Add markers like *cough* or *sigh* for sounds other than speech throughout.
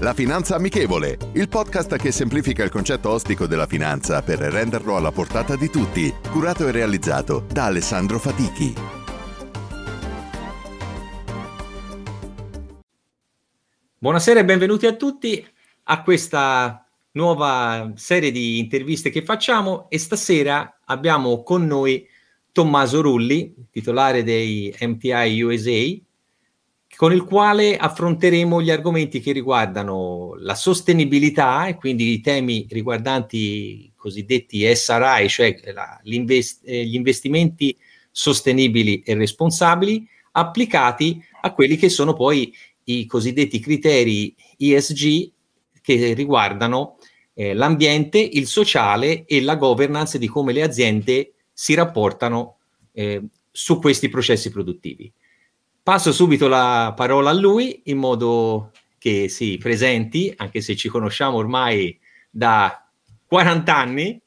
La Finanza Amichevole, il podcast che semplifica il concetto ostico della finanza per renderlo alla portata di tutti, curato e realizzato da Alessandro Fatichi. Buonasera e benvenuti a tutti a questa nuova serie di interviste che facciamo e stasera abbiamo con noi Tommaso Rulli, titolare dei MTI USA, con il quale affronteremo gli argomenti che riguardano la sostenibilità e quindi i temi riguardanti i cosiddetti SRI, cioè la, l'invest- eh, gli investimenti sostenibili e responsabili, applicati a quelli che sono poi i cosiddetti criteri ESG che riguardano eh, l'ambiente, il sociale e la governance di come le aziende si rapportano eh, su questi processi produttivi. Passo subito la parola a lui in modo che si presenti, anche se ci conosciamo ormai da 40 anni,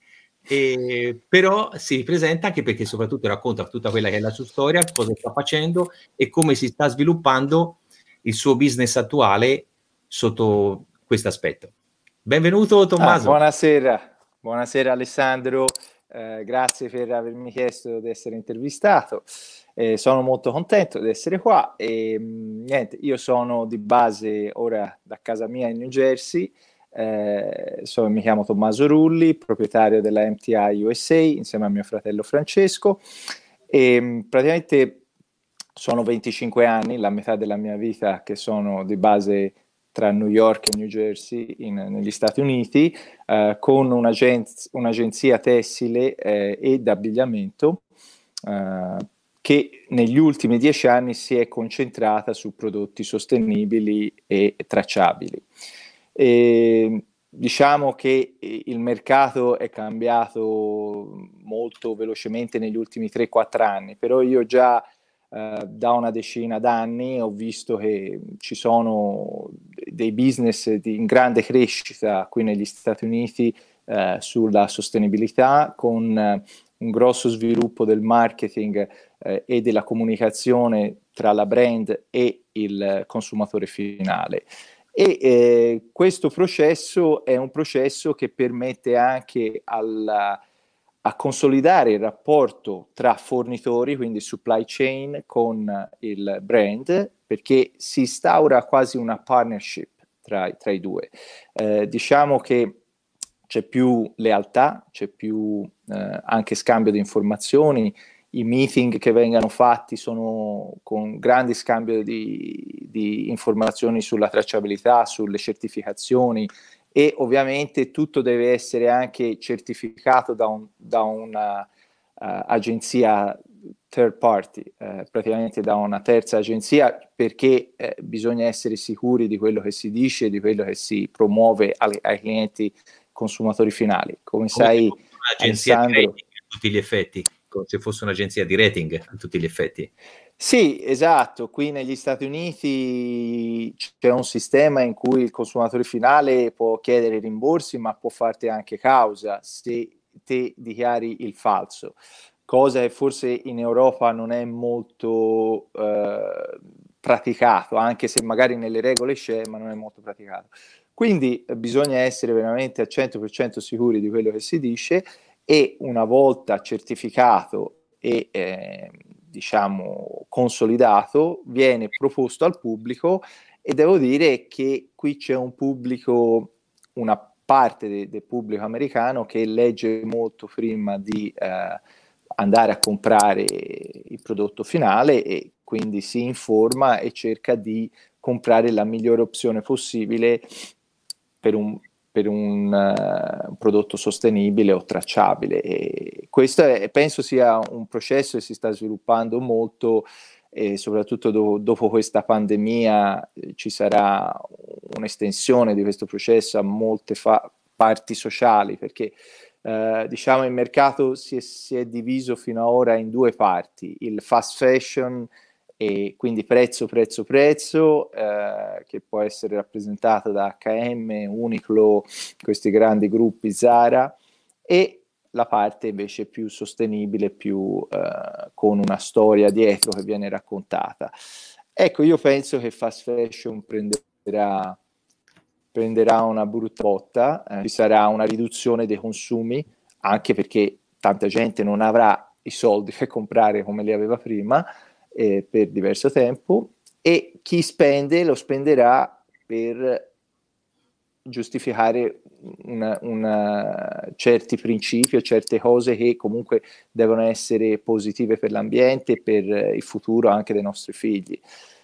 e, però si presenta anche perché soprattutto racconta tutta quella che è la sua storia, cosa sta facendo e come si sta sviluppando il suo business attuale sotto questo aspetto. Benvenuto Tommaso. Ah, buonasera, buonasera Alessandro, eh, grazie per avermi chiesto di essere intervistato. Eh, sono molto contento di essere qua e mh, niente, io sono di base ora da casa mia in New Jersey, eh, so, mi chiamo Tommaso Rulli, proprietario della MTI USA insieme a mio fratello Francesco e mh, praticamente sono 25 anni, la metà della mia vita che sono di base tra New York e New Jersey in, negli Stati Uniti eh, con un'agenz- un'agenzia tessile eh, ed abbigliamento eh, che negli ultimi dieci anni si è concentrata su prodotti sostenibili e tracciabili. E, diciamo che il mercato è cambiato molto velocemente negli ultimi 3-4 anni, però io già eh, da una decina d'anni ho visto che ci sono dei business di, in grande crescita qui negli Stati Uniti eh, sulla sostenibilità con un grosso sviluppo del marketing eh, e della comunicazione tra la brand e il consumatore finale. E eh, questo processo è un processo che permette anche alla, a consolidare il rapporto tra fornitori, quindi supply chain, con il brand, perché si instaura quasi una partnership tra, tra i due. Eh, diciamo che c'è più lealtà, c'è più eh, anche scambio di informazioni, i meeting che vengano fatti sono con grande scambio di, di, informazioni sulla tracciabilità, sulle certificazioni e ovviamente tutto deve essere anche certificato da, un, da una uh, agenzia third party, uh, praticamente da una terza agenzia, perché uh, bisogna essere sicuri di quello che si dice, di quello che si promuove ai, ai clienti consumatori finali. Come, Come sai, Alessandro... a tutti gli effetti come se fosse un'agenzia di rating a tutti gli effetti. Sì, esatto. Qui negli Stati Uniti c'è un sistema in cui il consumatore finale può chiedere rimborsi, ma può farti anche causa se te dichiari il falso, cosa che forse in Europa non è molto eh, praticato, anche se magari nelle regole c'è, ma non è molto praticato. Quindi eh, bisogna essere veramente al 100% sicuri di quello che si dice e una volta certificato e eh, diciamo consolidato viene proposto al pubblico e devo dire che qui c'è un pubblico, una parte de- del pubblico americano che legge molto prima di eh, andare a comprare il prodotto finale e quindi si informa e cerca di comprare la migliore opzione possibile per un per un uh, prodotto sostenibile o tracciabile. E questo è, penso sia un processo che si sta sviluppando molto e soprattutto do, dopo questa pandemia eh, ci sarà un'estensione di questo processo a molte fa- parti sociali perché eh, diciamo il mercato si è, si è, diviso fino ad ora in due parti, il fast fashion e quindi prezzo, prezzo, prezzo, eh, che può essere rappresentato da HM, Uniqlo, questi grandi gruppi, Zara, e la parte invece più sostenibile, più eh, con una storia dietro che viene raccontata. Ecco, io penso che fast fashion prenderà prenderà una brutta botta, eh, ci sarà una riduzione dei consumi, anche perché tanta gente non avrà i soldi per comprare come li aveva prima eh, per diverso tempo e chi spende lo spenderà per giustificare una, una, certi principi o certe cose che comunque devono essere positive per l'ambiente e per il futuro anche dei nostri figli.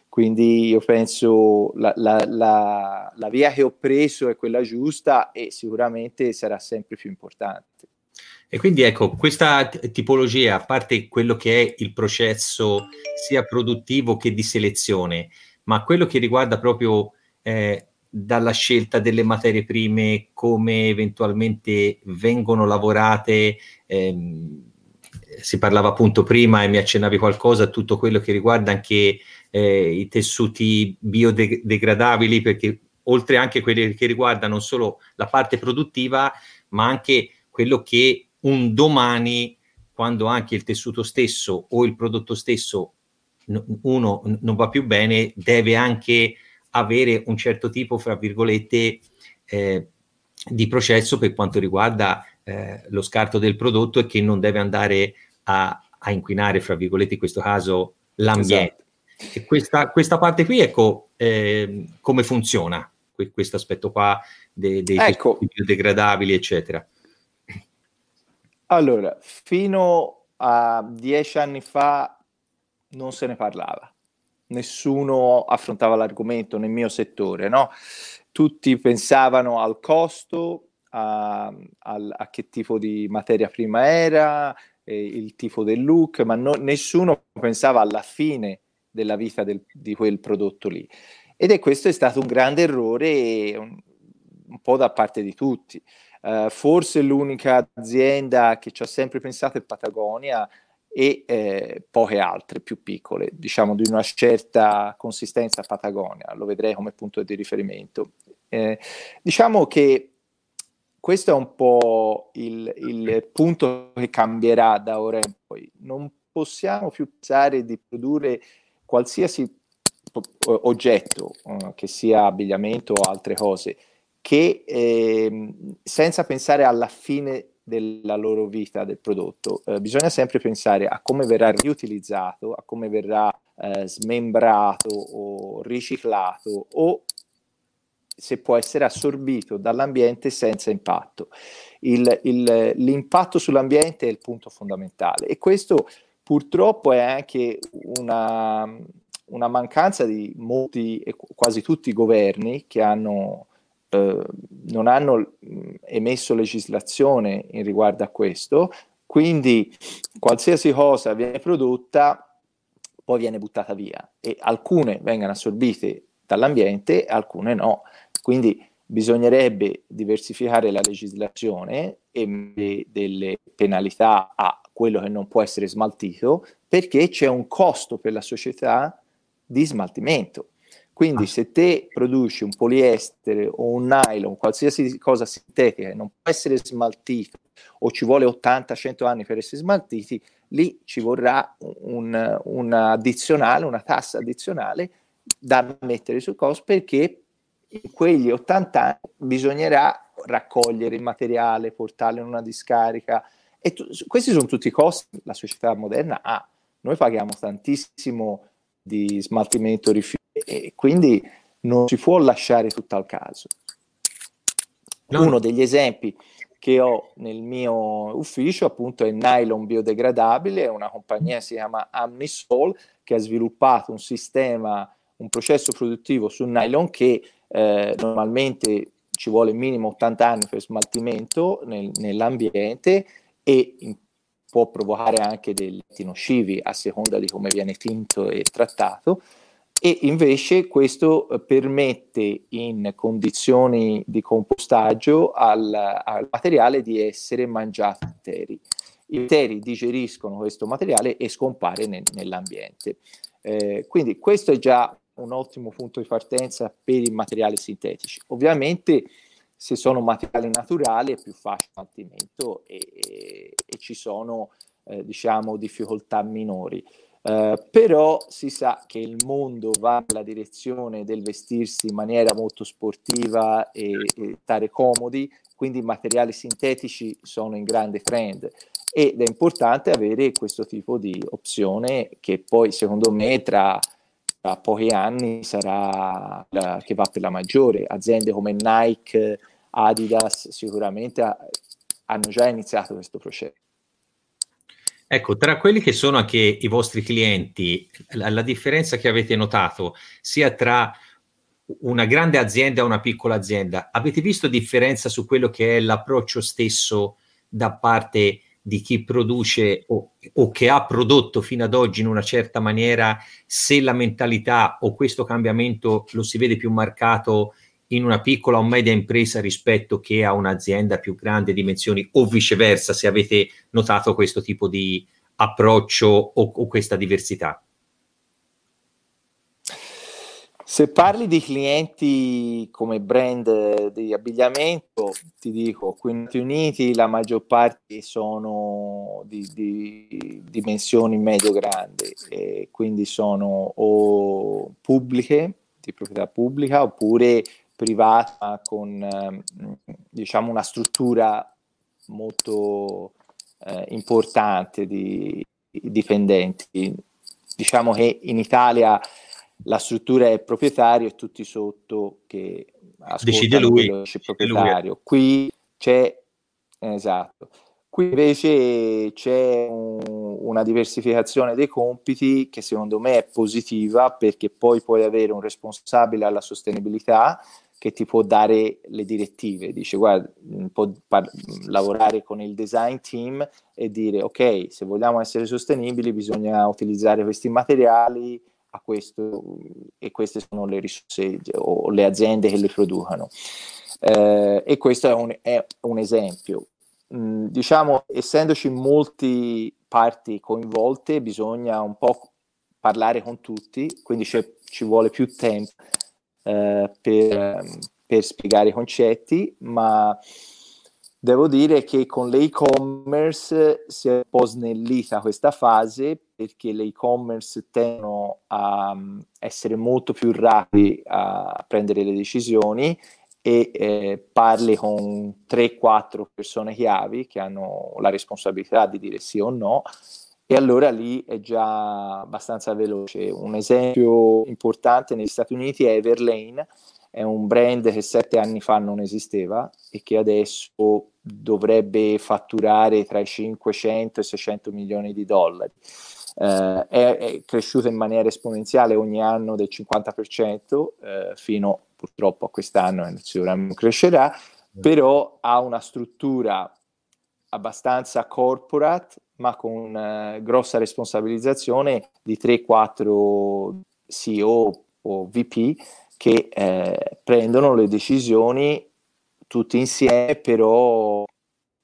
Quindi io penso la, la, la, la via che ho preso è quella giusta e sicuramente sarà sempre più importante. E quindi ecco, questa tipologia, a parte quello che è il processo sia produttivo che di selezione, ma quello che riguarda proprio eh, dalla scelta delle materie prime, come eventualmente vengono lavorate, ehm, si parlava appunto prima e mi accennavi qualcosa, tutto quello che riguarda anche eh, i tessuti biodegradabili, perché oltre anche quelli che riguardano non solo la parte produttiva, ma anche quello che un domani, quando anche il tessuto stesso o il prodotto stesso uno non va più bene, deve anche avere un certo tipo, fra virgolette, eh, di processo per quanto riguarda eh, lo scarto del prodotto e che non deve andare a, a inquinare, fra virgolette, in questo caso, l'ambiente. Esatto. E questa, questa, parte qui, ecco, eh, come funziona questo aspetto qua dei, dei ecco. biodegradabili, eccetera. Allora, fino a dieci anni fa non se ne parlava, nessuno affrontava l'argomento nel mio settore, no? Tutti pensavano al costo, a, a, a che tipo di materia prima era, eh, il tipo del look, ma no, nessuno pensava alla fine della vita del, di quel prodotto lì. Ed è questo è stato un grande errore un, un po' da parte di tutti. Uh, forse l'unica azienda che ci ha sempre pensato è Patagonia e eh, poche altre più piccole, diciamo di una certa consistenza Patagonia, lo vedrei come punto di riferimento. Eh, diciamo che questo è un po' il, il, punto che cambierà da ora in poi. Non possiamo più pensare di produrre qualsiasi oggetto, uh, che sia abbigliamento o altre cose, che eh, senza pensare alla fine della loro vita del prodotto, eh, bisogna sempre pensare a come verrà riutilizzato, a come verrà eh, smembrato o riciclato o se può essere assorbito dall'ambiente senza impatto. Il, il, l'impatto sull'ambiente è il punto fondamentale e questo purtroppo è anche una, una mancanza di molti e quasi tutti i governi che hanno eh, non hanno emesso legislazione in riguardo a questo, quindi qualsiasi cosa viene prodotta poi viene buttata via e alcune vengono assorbite dall'ambiente, alcune no. Quindi bisognerebbe diversificare la legislazione e delle penalità a quello che non può essere smaltito perché c'è un costo per la società di smaltimento. Quindi ah. se te produci un poliestere o un nylon, qualsiasi cosa sintetica che non può essere smaltito o ci vuole 80-100 anni per essere smaltiti, lì ci vorrà un, un addizionale, una tassa addizionale da mettere sul costo perché in quegli 80 anni bisognerà raccogliere il materiale, portarlo in una discarica. E tu, questi sono tutti i costi che la società moderna ha. Noi paghiamo tantissimo di smaltimento rifiuti e quindi non si può lasciare tutto al caso. No. Uno degli esempi che ho nel mio ufficio appunto è Nylon Biodegradabile, è una compagnia che si chiama Amnisol che ha sviluppato un sistema, un processo produttivo su nylon che eh, normalmente ci vuole minimo 80 anni per smaltimento nel, nell'ambiente e in, può provocare anche dei nocivi a seconda di come viene tinto e trattato e invece questo eh, permette in condizioni di compostaggio al, al materiale di essere mangiato interi. I batteri digeriscono questo materiale e scompare nel, nell'ambiente. Eh, quindi questo è già un ottimo punto di partenza per i materiali sintetici. Ovviamente se sono materiali naturali è più facile il e, e, e ci sono eh, diciamo difficoltà minori. Uh, però si sa che il mondo va nella direzione del vestirsi in maniera molto sportiva e, e stare comodi, quindi i materiali sintetici sono in grande trend ed è importante avere questo tipo di opzione che poi secondo me tra, tra pochi anni sarà la, che va per la maggiore. Aziende come Nike, Adidas sicuramente ha, hanno già iniziato questo processo. Ecco, tra quelli che sono anche i vostri clienti, la, la, differenza che avete notato sia tra una grande azienda e una piccola azienda, avete visto differenza su quello che è l'approccio stesso da parte di chi produce o, o che ha prodotto fino ad oggi in una certa maniera, se la mentalità o questo cambiamento lo si vede più marcato in una piccola o media impresa rispetto che a un'azienda più grande dimensioni o viceversa, se avete notato questo tipo di approccio o, o questa diversità? Se parli di clienti come brand di abbigliamento, ti dico, qui negli Stati Uniti la maggior parte sono di, di dimensioni medio-grandi, quindi sono o pubbliche, di proprietà pubblica, oppure privata con ehm, diciamo una struttura molto eh, importante di, di dipendenti. Diciamo che in Italia la struttura è proprietario e tutti sotto che decide lui, il proprietario. Lui. Qui c'è esatto. Qui invece c'è un, una diversificazione dei compiti che secondo me è positiva perché poi puoi avere un responsabile alla sostenibilità che ti può dare le direttive, dice guarda, mm, può par- lavorare con il design team e dire ok, se vogliamo essere sostenibili bisogna utilizzare questi materiali a questo e queste sono le risorse o le aziende che li producono. Eh, e questo è un, è un esempio. Mm, diciamo, essendoci molti parti coinvolte, bisogna un po' parlare con tutti, quindi ci vuole più tempo eh, per, per, spiegare i concetti, ma devo dire che con l'e-commerce si è un po' snellita questa fase perché l'e-commerce tendono a um, essere molto più rapidi a prendere le decisioni e eh, parli con 3-4 persone chiavi che hanno la responsabilità di dire sì o no e allora lì è già abbastanza veloce. Un esempio importante negli Stati Uniti è Everlane, è un brand che sette anni fa non esisteva e che adesso dovrebbe fatturare tra i 500 e i 600 milioni di dollari. Eh, è, è, cresciuto in maniera esponenziale ogni anno del 50%, eh, fino purtroppo a quest'anno e sicuramente crescerà, però ha una struttura abbastanza corporate ma con eh, grossa responsabilizzazione di 3-4 CEO o VP che eh, prendono le decisioni tutti insieme, però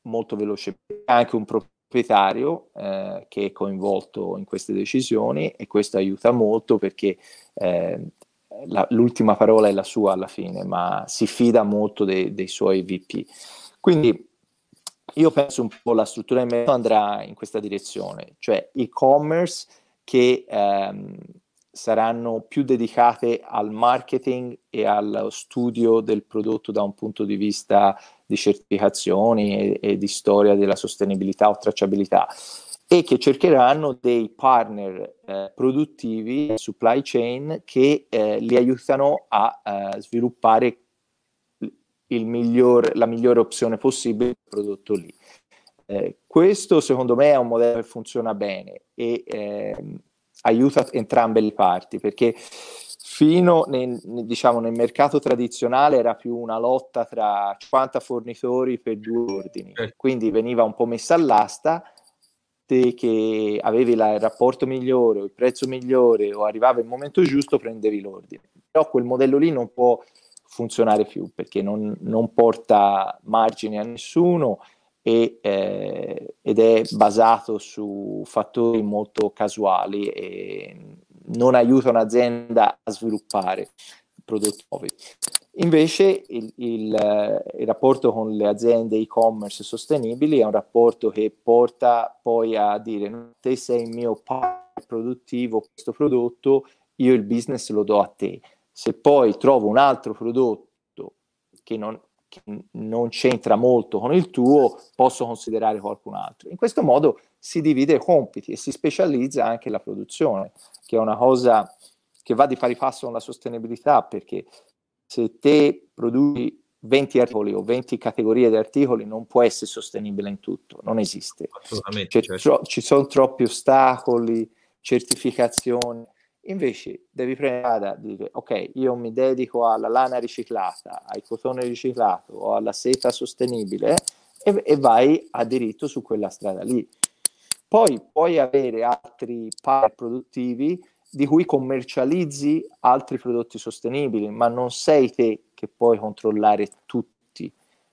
molto velocemente. Anche un proprietario eh, che è coinvolto in queste decisioni e questo aiuta molto perché eh, la, l'ultima parola è la sua alla fine, ma si fida molto dei, dei suoi VP. Quindi io penso un po' la struttura di mercato andrà in questa direzione, cioè e-commerce che ehm, saranno più dedicate al marketing e allo studio del prodotto da un punto di vista di certificazioni e, e di storia della sostenibilità o tracciabilità e che cercheranno dei partner eh, produttivi, supply chain, che eh, li aiutano a eh, sviluppare miglior, la migliore opzione possibile il prodotto lì. Eh, questo secondo me è un modello che funziona bene e eh, aiuta entrambe le parti perché fino nel, diciamo, nel mercato tradizionale era più una lotta tra 50 fornitori per due ordini, certo. quindi veniva un po' messa all'asta te che avevi la, il rapporto migliore o il prezzo migliore o arrivava il momento giusto prendevi l'ordine. Però quel modello lì non può funzionare più perché non, non porta margini a nessuno e, eh, ed è basato su fattori molto casuali e non aiuta un'azienda a sviluppare. prodotti nuovi. Invece il, il, eh, il, rapporto con le aziende e-commerce sostenibili è un rapporto che porta poi a dire te sei il mio partner produttivo, questo prodotto, io il business lo do a te. Se poi trovo un altro prodotto che non, che non c'entra molto con il tuo, posso considerare qualcun altro. In questo modo si divide i compiti e si specializza anche la produzione, che è una cosa che va di pari passo con la sostenibilità, perché se te produci 20 articoli o 20 categorie di articoli non può essere sostenibile in tutto, non esiste. Assolutamente. Certo. Tro- ci sono troppi ostacoli, certificazioni. Invece devi prendere a dire, ok, io mi dedico alla lana riciclata, al cotone riciclato o alla seta sostenibile e, e vai a diritto su quella strada lì. Poi puoi avere altri partner produttivi di cui commercializzi altri prodotti sostenibili, ma non sei te che puoi controllare tutti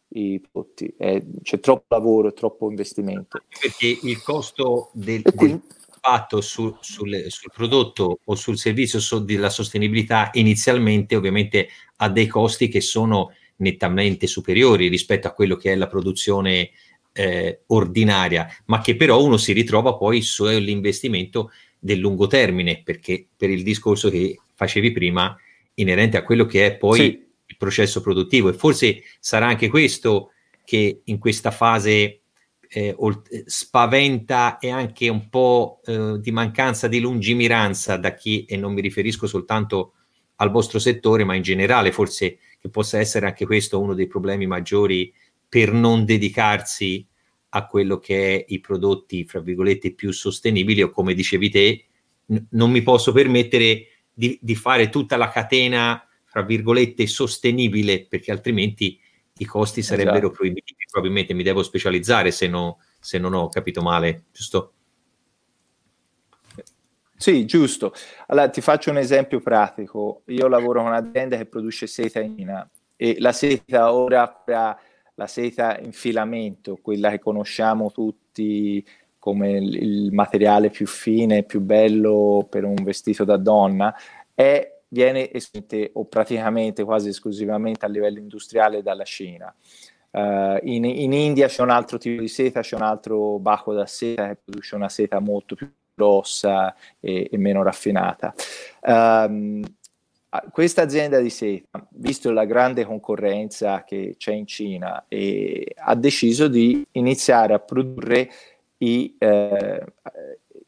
i prodotti. Eh, c'è troppo lavoro, troppo investimento. Perché il costo del, quindi, del impatto su, sul, sul, prodotto o sul servizio so, della sostenibilità inizialmente ovviamente ha dei costi che sono nettamente superiori rispetto a quello che è la produzione eh, ordinaria, ma che però uno si ritrova poi sull'investimento del lungo termine, perché per il discorso che facevi prima, inerente a quello che è poi sì. il processo produttivo. E forse sarà anche questo che in questa fase eh, spaventa e anche un po' eh, di mancanza di lungimiranza da chi, e non mi riferisco soltanto al vostro settore, ma in generale, forse che possa essere anche questo uno dei problemi maggiori per non dedicarsi a quello che è i prodotti, fra virgolette, più sostenibili o come dicevi te, n- non mi posso permettere di, di, fare tutta la catena, fra virgolette, sostenibile, perché altrimenti i costi sarebbero esatto. proibitivi, probabilmente mi devo specializzare se, no, se non ho capito male, giusto? Sì, giusto. Allora ti faccio un esempio pratico. Io lavoro con un'azienda che produce seta in Cina e la seta ora, la seta in filamento, quella che conosciamo tutti come il materiale più fine, più bello per un vestito da donna, è viene esclusivamente o praticamente quasi esclusivamente a livello industriale dalla Cina. Uh, in, in, India c'è un altro tipo di seta, c'è un altro baco da seta che produce una seta molto più grossa e, e meno raffinata. Um, questa azienda di seta, visto la grande concorrenza che c'è in Cina, eh, ha deciso di iniziare a produrre i, eh,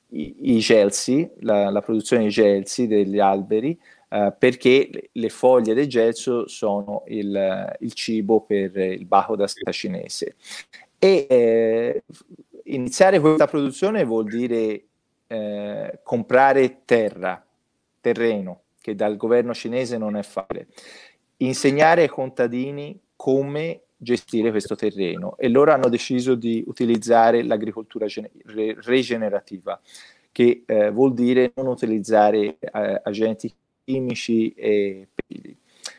i, i gelsi, la, la, produzione di gelsi degli alberi, eh, perché le foglie del gelso sono il, il cibo per il baco da seta cinese. E eh, iniziare questa produzione vuol dire eh, comprare terra, terreno, che dal governo cinese non è facile. Insegnare ai contadini come gestire questo terreno e loro hanno deciso di utilizzare l'agricoltura gene- re- regenerativa, che eh, vuol dire non utilizzare eh, agenti chimici e peli.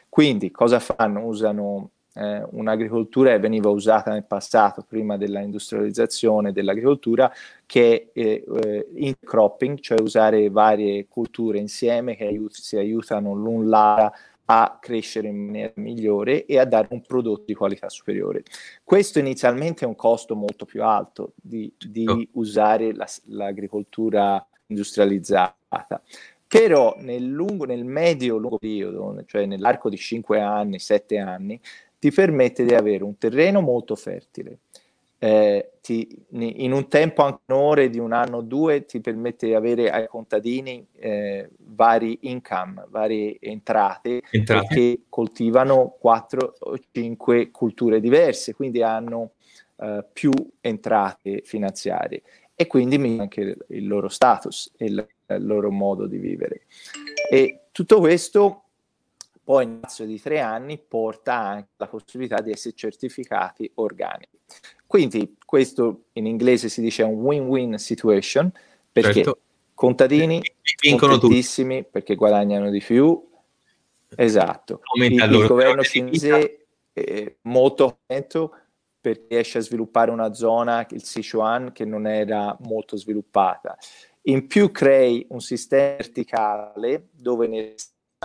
Quindi cosa fanno? Usano eh, un'agricoltura che veniva usata nel passato, prima della industrializzazione dell'agricoltura, che è eh, intercropping, cioè usare varie culture insieme che aiut- si aiutano l'un l'altra a crescere in maniera migliore e a dare un prodotto di qualità superiore. Questo inizialmente è un costo molto più alto di, di oh. usare la, l'agricoltura industrializzata. Però nel, lungo, nel medio-lungo periodo, cioè nell'arco di 5 anni, 7 anni, ti permette di avere un terreno molto fertile. Eh, ti, in un tempo anche minore di un anno o due ti permette di avere ai contadini eh, vari income, varie entrate, entrate, che coltivano 4 o 5 culture diverse, quindi hanno eh, più entrate finanziarie e quindi anche il loro status e il, il loro modo di vivere. E tutto questo poi in arco di tre anni porta anche la possibilità di essere certificati organici. Quindi questo in inglese si dice un win-win situation perché certo. contadini contentissimi perché guadagnano di più, esatto, il, il governo cinese è molto contento perché riesce a sviluppare una zona, il Sichuan, che non era molto sviluppata. In più crei un sistema verticale dove ne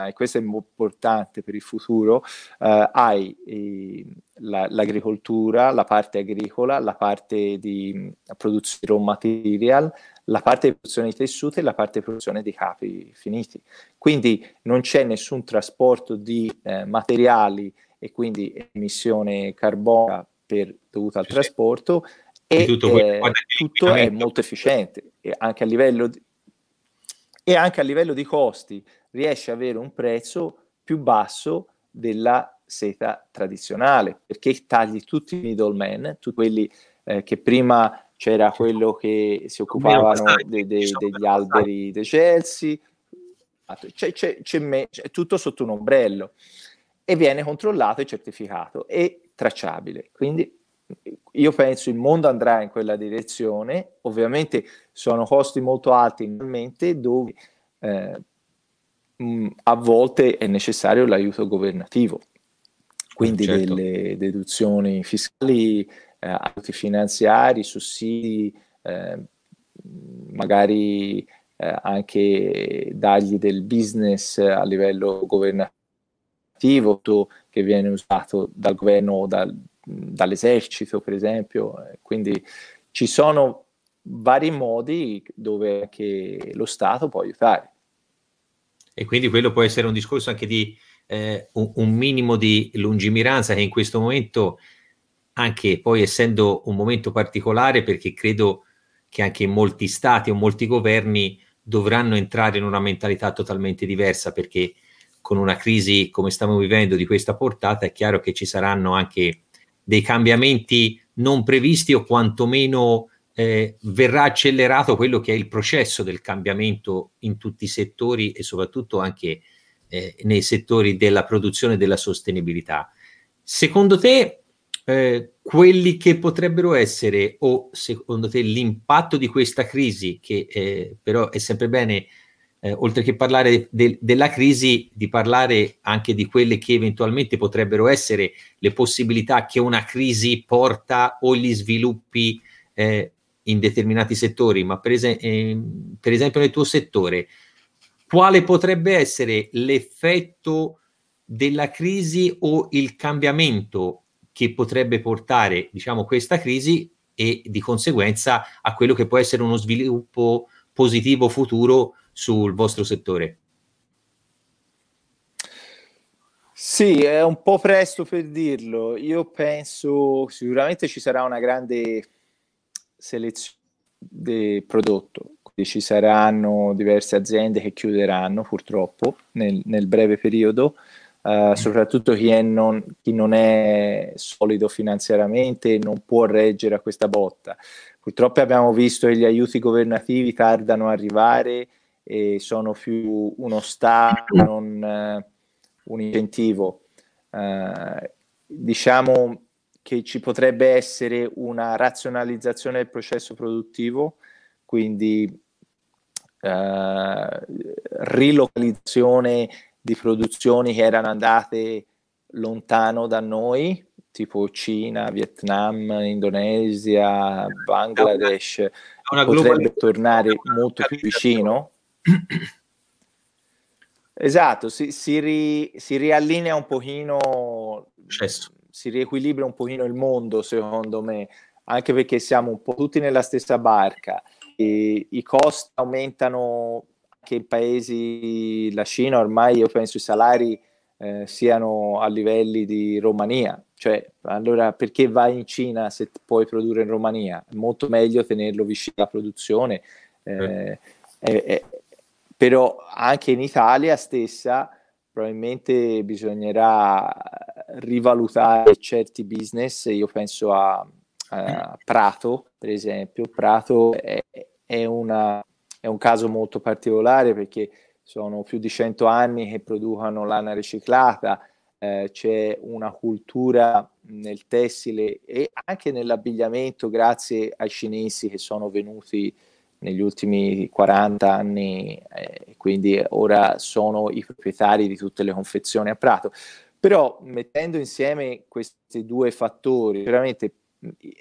e questo è importante per il futuro, eh, hai eh, la, l'agricoltura, la parte agricola, la parte di produzione raw material, la parte di produzione di tessuti e la parte di produzione di capi finiti. Quindi non c'è nessun trasporto di eh, materiali e quindi emissione carbonica per, dovuta al trasporto e tutto, eh, tutto è molto efficiente e anche a livello di, e anche a livello di costi riesce ad avere un prezzo più basso della seta tradizionale perché tagli tutti i middleman, tutti quelli eh, che prima c'era quello che si occupavano de, de, degli alberi dei Chelsea, c'è, c'è, c'è, me, c'è, tutto sotto un ombrello e viene controllato e certificato e tracciabile. Quindi io penso il mondo andrà in quella direzione, ovviamente sono costi molto alti inizialmente dove eh, mh, a volte è necessario l'aiuto governativo, quindi certo. delle deduzioni fiscali eh, aiuti finanziari, sussidi, eh, magari eh, anche dargli del business a livello governativo che viene usato dal governo o dal, dall'esercito, per esempio. Quindi ci sono vari modi dove lo Stato può aiutare. E quindi quello può essere un discorso anche di eh, un, un, minimo di lungimiranza che in questo momento anche poi essendo un momento particolare perché credo che anche molti stati o molti governi dovranno entrare in una mentalità totalmente diversa perché con una crisi come stiamo vivendo di questa portata è chiaro che ci saranno anche dei cambiamenti non previsti o quantomeno eh, verrà accelerato quello che è il processo del cambiamento in tutti i settori e soprattutto anche eh, nei settori della produzione e della sostenibilità. Secondo te eh, quelli che potrebbero essere, o secondo te l'impatto di questa crisi, che eh, però è sempre bene, eh, oltre che parlare de- della crisi, di parlare anche di quelle che eventualmente potrebbero essere le possibilità che una crisi porta o gli sviluppi eh, in determinati settori, ma per, es- ehm, per esempio nel tuo settore, quale potrebbe essere l'effetto della crisi o il cambiamento che potrebbe portare, diciamo, questa crisi e di conseguenza a quello che può essere uno sviluppo positivo futuro sul vostro settore? Sì, è un po' presto per dirlo. Io penso sicuramente ci sarà una grande selezione di prodotto, quindi ci saranno diverse aziende che chiuderanno purtroppo nel, nel breve periodo Uh, soprattutto chi, non, chi, non, è solido finanziariamente non può reggere a questa botta. Purtroppo abbiamo visto che gli aiuti governativi tardano ad arrivare e sono più uno stato, non uh, un incentivo. Uh, diciamo che ci potrebbe essere una razionalizzazione del processo produttivo, quindi rilocalizzazione di produzioni che erano andate lontano da noi, tipo Cina, Vietnam, Indonesia, Bangladesh, potrebbe tornare molto più vicino. Esatto, si, si, ri, si, riallinea un pochino, Cesso. si riequilibra un pochino il mondo secondo me, anche perché siamo un po' tutti nella stessa barca. E I costi aumentano anche in paesi, la Cina ormai io penso i salari eh, siano a livelli di Romania, cioè allora perché vai in Cina se puoi produrre in Romania? È molto meglio tenerlo vicino alla produzione, eh, eh, eh, però anche in Italia stessa probabilmente bisognerà rivalutare certi business, io penso a, a Prato per esempio, Prato è, è una è un caso molto particolare perché sono più di 100 anni che producono lana riciclata, eh, c'è una cultura nel tessile e anche nell'abbigliamento grazie ai cinesi che sono venuti negli ultimi 40 anni eh, quindi ora sono i proprietari di tutte le confezioni a Prato. Però mettendo insieme questi due fattori, veramente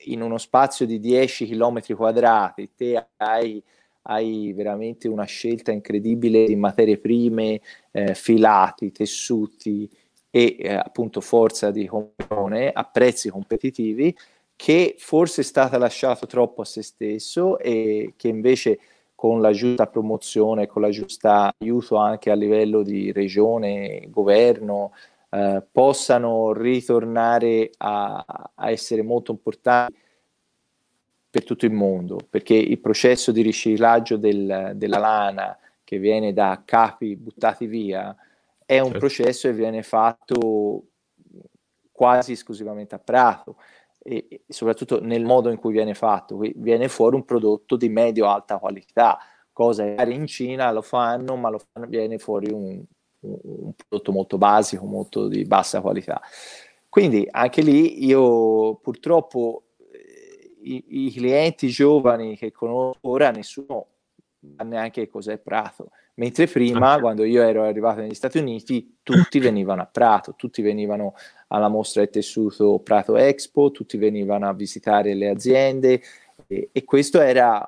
in uno spazio di 10 km quadrati, te hai hai veramente una scelta incredibile di materie prime, eh, filati, tessuti e eh, appunto forza di comunione a prezzi competitivi che forse è stata lasciato troppo a se stesso e che invece con la giusta promozione, con la giusta aiuto anche a livello di regione, governo, eh, possano ritornare a, a, essere molto importanti per tutto il mondo, perché il processo di riciclaggio del, della lana che viene da capi buttati via è un certo. processo che viene fatto quasi esclusivamente a Prato e, soprattutto nel modo in cui viene fatto, viene fuori un prodotto di medio-alta qualità, cosa che in Cina lo fanno, ma lo fanno, viene fuori un, un prodotto molto basico, molto di bassa qualità. Quindi anche lì io purtroppo eh, i, i, clienti giovani che conosco ora nessuno sa neanche cos'è Prato, mentre prima okay. quando io ero arrivato negli Stati Uniti tutti *clears throat* venivano a Prato, tutti venivano alla mostra del tessuto Prato Expo, tutti venivano a visitare le aziende e, e questo era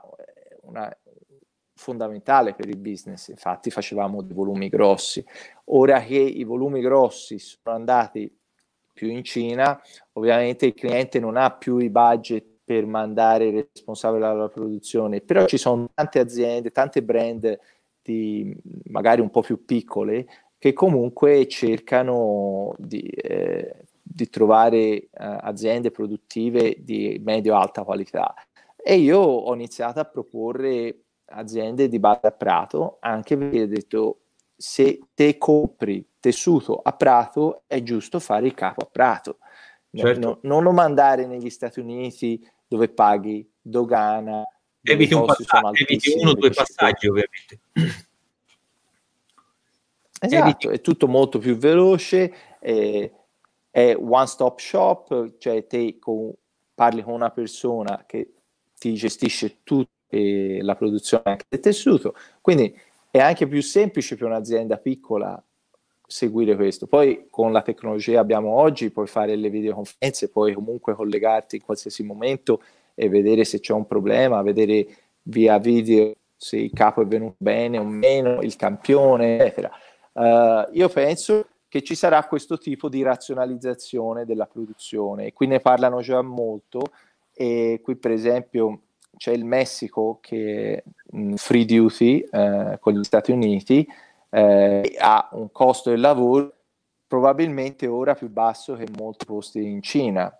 una, fondamentale per il business, infatti facevamo dei volumi grossi. Ora che i volumi grossi sono andati più in Cina, ovviamente il cliente non ha più i budget per mandare il responsabile alla produzione, però ci sono tante aziende, tante brand di, magari un po' più piccole che comunque cercano di, eh, di trovare eh, aziende produttive di medio-alta qualità. E io ho iniziato a proporre aziende di base a Prato, anche perché ho detto se te compri tessuto a Prato è giusto fare il capo a Prato, certo. no, non lo mandare negli Stati Uniti dove paghi dogana. Eviti, un passaggio, eviti uno o due passaggi ovviamente. Esatto, eviti. è tutto molto più veloce, è, è one stop shop, cioè te con, parli con una persona che ti gestisce tutto e la produzione anche del tessuto. Quindi è anche più semplice per un'azienda piccola seguire questo. Poi con la tecnologia che abbiamo oggi puoi fare le videoconferenze, puoi comunque collegarti in qualsiasi momento e vedere se c'è un problema, vedere via video se il capo è venuto bene o meno, il campione, eccetera. Uh, io penso che ci sarà questo tipo di razionalizzazione della produzione e qui ne parlano già molto e qui per esempio c'è il Messico che mh, free duty eh, con gli Stati Uniti eh, ha un costo del lavoro probabilmente ora più basso che in molti posti in Cina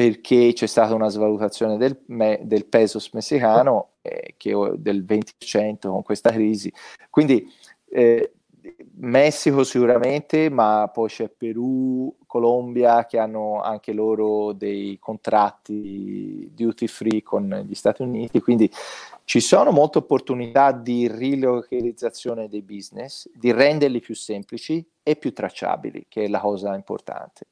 perché c'è stata una svalutazione del, me, del pesos messicano eh, che del 20% con questa crisi. Quindi eh, Messico sicuramente, ma poi c'è Perù, Colombia che hanno anche loro dei contratti duty free con gli Stati Uniti, quindi ci sono molte opportunità di rilocalizzazione dei business, di renderli più semplici e più tracciabili, che è la cosa importante.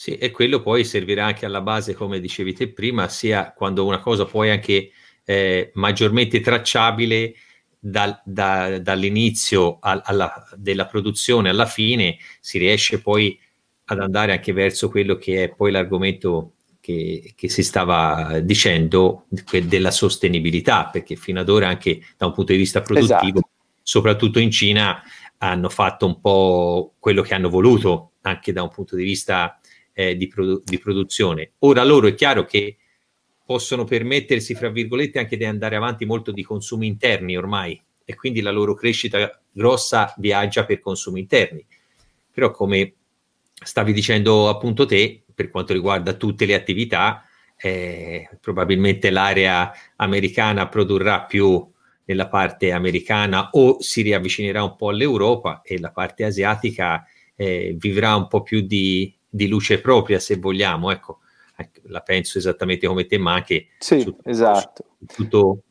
Sì, e quello poi servirà anche alla base, come dicevi te prima, sia quando una cosa poi anche eh, maggiormente tracciabile da, da, dall'inizio a, alla, della produzione alla fine si riesce poi ad andare anche verso quello che è poi l'argomento che, che, si stava dicendo della sostenibilità, perché fino ad ora anche da un punto di vista produttivo, esatto. soprattutto in Cina, hanno fatto un po' quello che hanno voluto anche da un punto di vista eh, di, produ- di produzione. Ora loro è chiaro che possono permettersi, fra virgolette, anche di andare avanti molto di consumi interni ormai e quindi la loro crescita grossa viaggia per consumi interni. Però come stavi dicendo appunto te, per quanto riguarda tutte le attività, eh, probabilmente l'area americana produrrà più nella parte americana o si riavvicinerà un po' all'Europa e la parte asiatica eh, vivrà un po' più di, di luce propria, se vogliamo. Ecco, la penso esattamente come te, ma anche sì, su, esatto. su, tutto,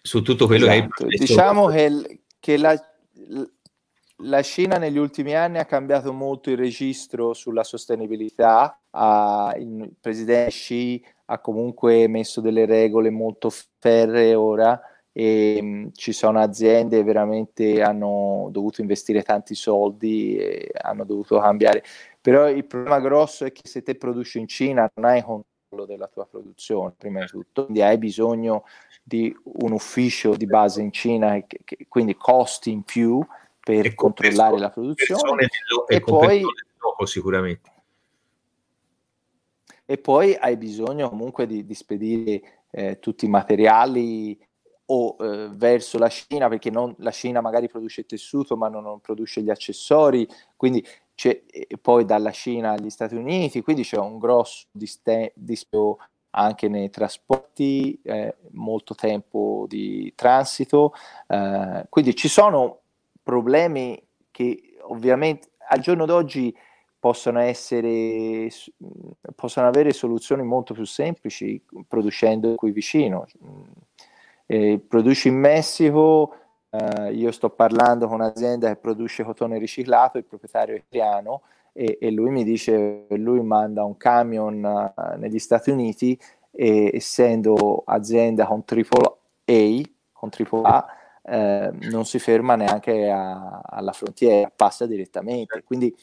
su tutto quello esatto. che è Diciamo che, che la, la, Cina negli ultimi anni ha cambiato molto il registro sulla sostenibilità, ha, il presidente Xi ha comunque messo delle regole molto ferre ora e mh, ci sono aziende veramente hanno dovuto investire tanti soldi e hanno dovuto cambiare però il problema grosso è che se te produci in Cina non hai controllo della tua produzione, prima di tutto. Quindi hai bisogno di un ufficio di base in Cina, che, che, quindi costi in più per controllare la produzione. e, e poi gioco, sicuramente. E poi hai bisogno comunque di, di spedire eh, tutti i materiali o eh, verso la Cina, perché non, la Cina magari produce il tessuto ma non, non produce gli accessori, quindi c'è, poi dalla Cina agli Stati Uniti, quindi c'è un grosso dispio anche nei trasporti, eh, molto tempo di transito, eh, quindi ci sono problemi che ovviamente al giorno d'oggi possono essere possono avere soluzioni molto più semplici producendo qui vicino eh, produce in Messico, eh, io sto parlando con un'azienda che produce cotone riciclato, il proprietario è italiano e, e lui mi dice, lui manda un camion uh, negli Stati Uniti e essendo azienda con AAA, con AAA eh, non si ferma neanche a, alla frontiera, passa direttamente. Quindi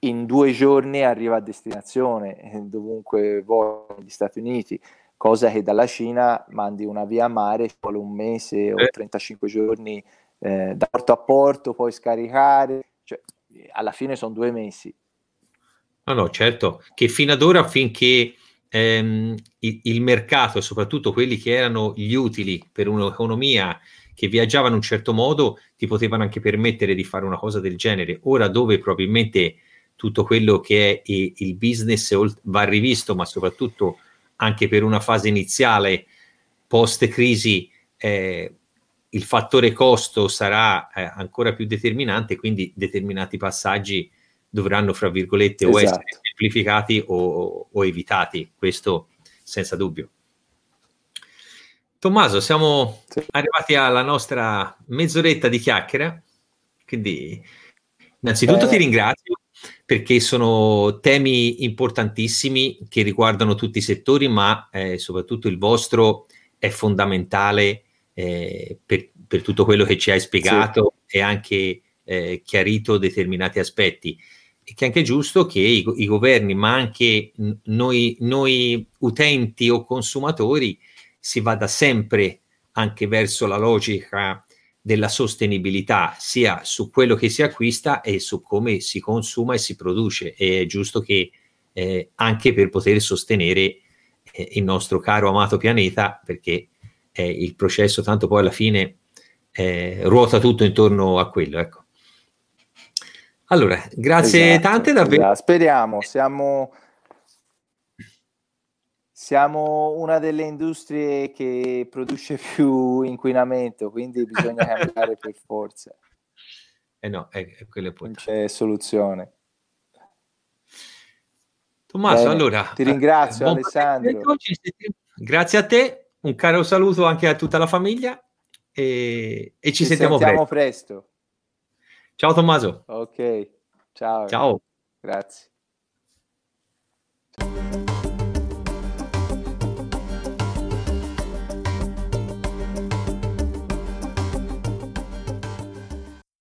in due giorni arriva a destinazione, eh, dovunque vuole negli Stati Uniti cosa che dalla Cina mandi una via mare, ci vuole un mese eh. o 35 giorni eh, da porto a porto, poi scaricare, cioè, alla fine sono due mesi. No, no, certo, che fino ad ora finché ehm, il, il, mercato, soprattutto quelli che erano gli utili per un'economia che viaggiava in un certo modo, ti potevano anche permettere di fare una cosa del genere. Ora dove probabilmente tutto quello che è il business va rivisto, ma soprattutto anche per una fase iniziale post crisi eh, il fattore costo sarà eh, ancora più determinante, quindi determinati passaggi dovranno, fra virgolette, esatto. o essere esatto. semplificati o, o, evitati, questo senza dubbio. Tommaso, siamo sì. arrivati alla nostra mezz'oretta di chiacchiera, quindi innanzitutto eh. ti ringrazio perché sono temi importantissimi che riguardano tutti i settori, ma eh, soprattutto il vostro è fondamentale eh, per, per, tutto quello che ci hai spiegato sì. e anche eh, chiarito determinati aspetti. E che è anche giusto che i, i governi, ma anche noi, noi utenti o consumatori, si vada sempre anche verso la logica della sostenibilità sia su quello che si acquista e su come si consuma e si produce. È giusto che eh, anche per poter sostenere eh, il nostro caro amato pianeta, perché eh, il processo tanto poi alla fine eh, ruota tutto intorno a quello. Ecco. Allora, grazie esatto, tante davvero. Esatto. Speriamo, siamo siamo una delle industrie che produce *laughs* più inquinamento, quindi bisogna cambiare per forza. Eh no, è, è quello Non c'è soluzione. Tommaso, Bene, allora ti ringrazio, Alessandro. Grazie a te, un caro saluto anche a tutta la famiglia e, e ci, ci sentiamo, sentiamo presto. presto. Ciao Tommaso. Ok, ciao. Ciao. Grazie.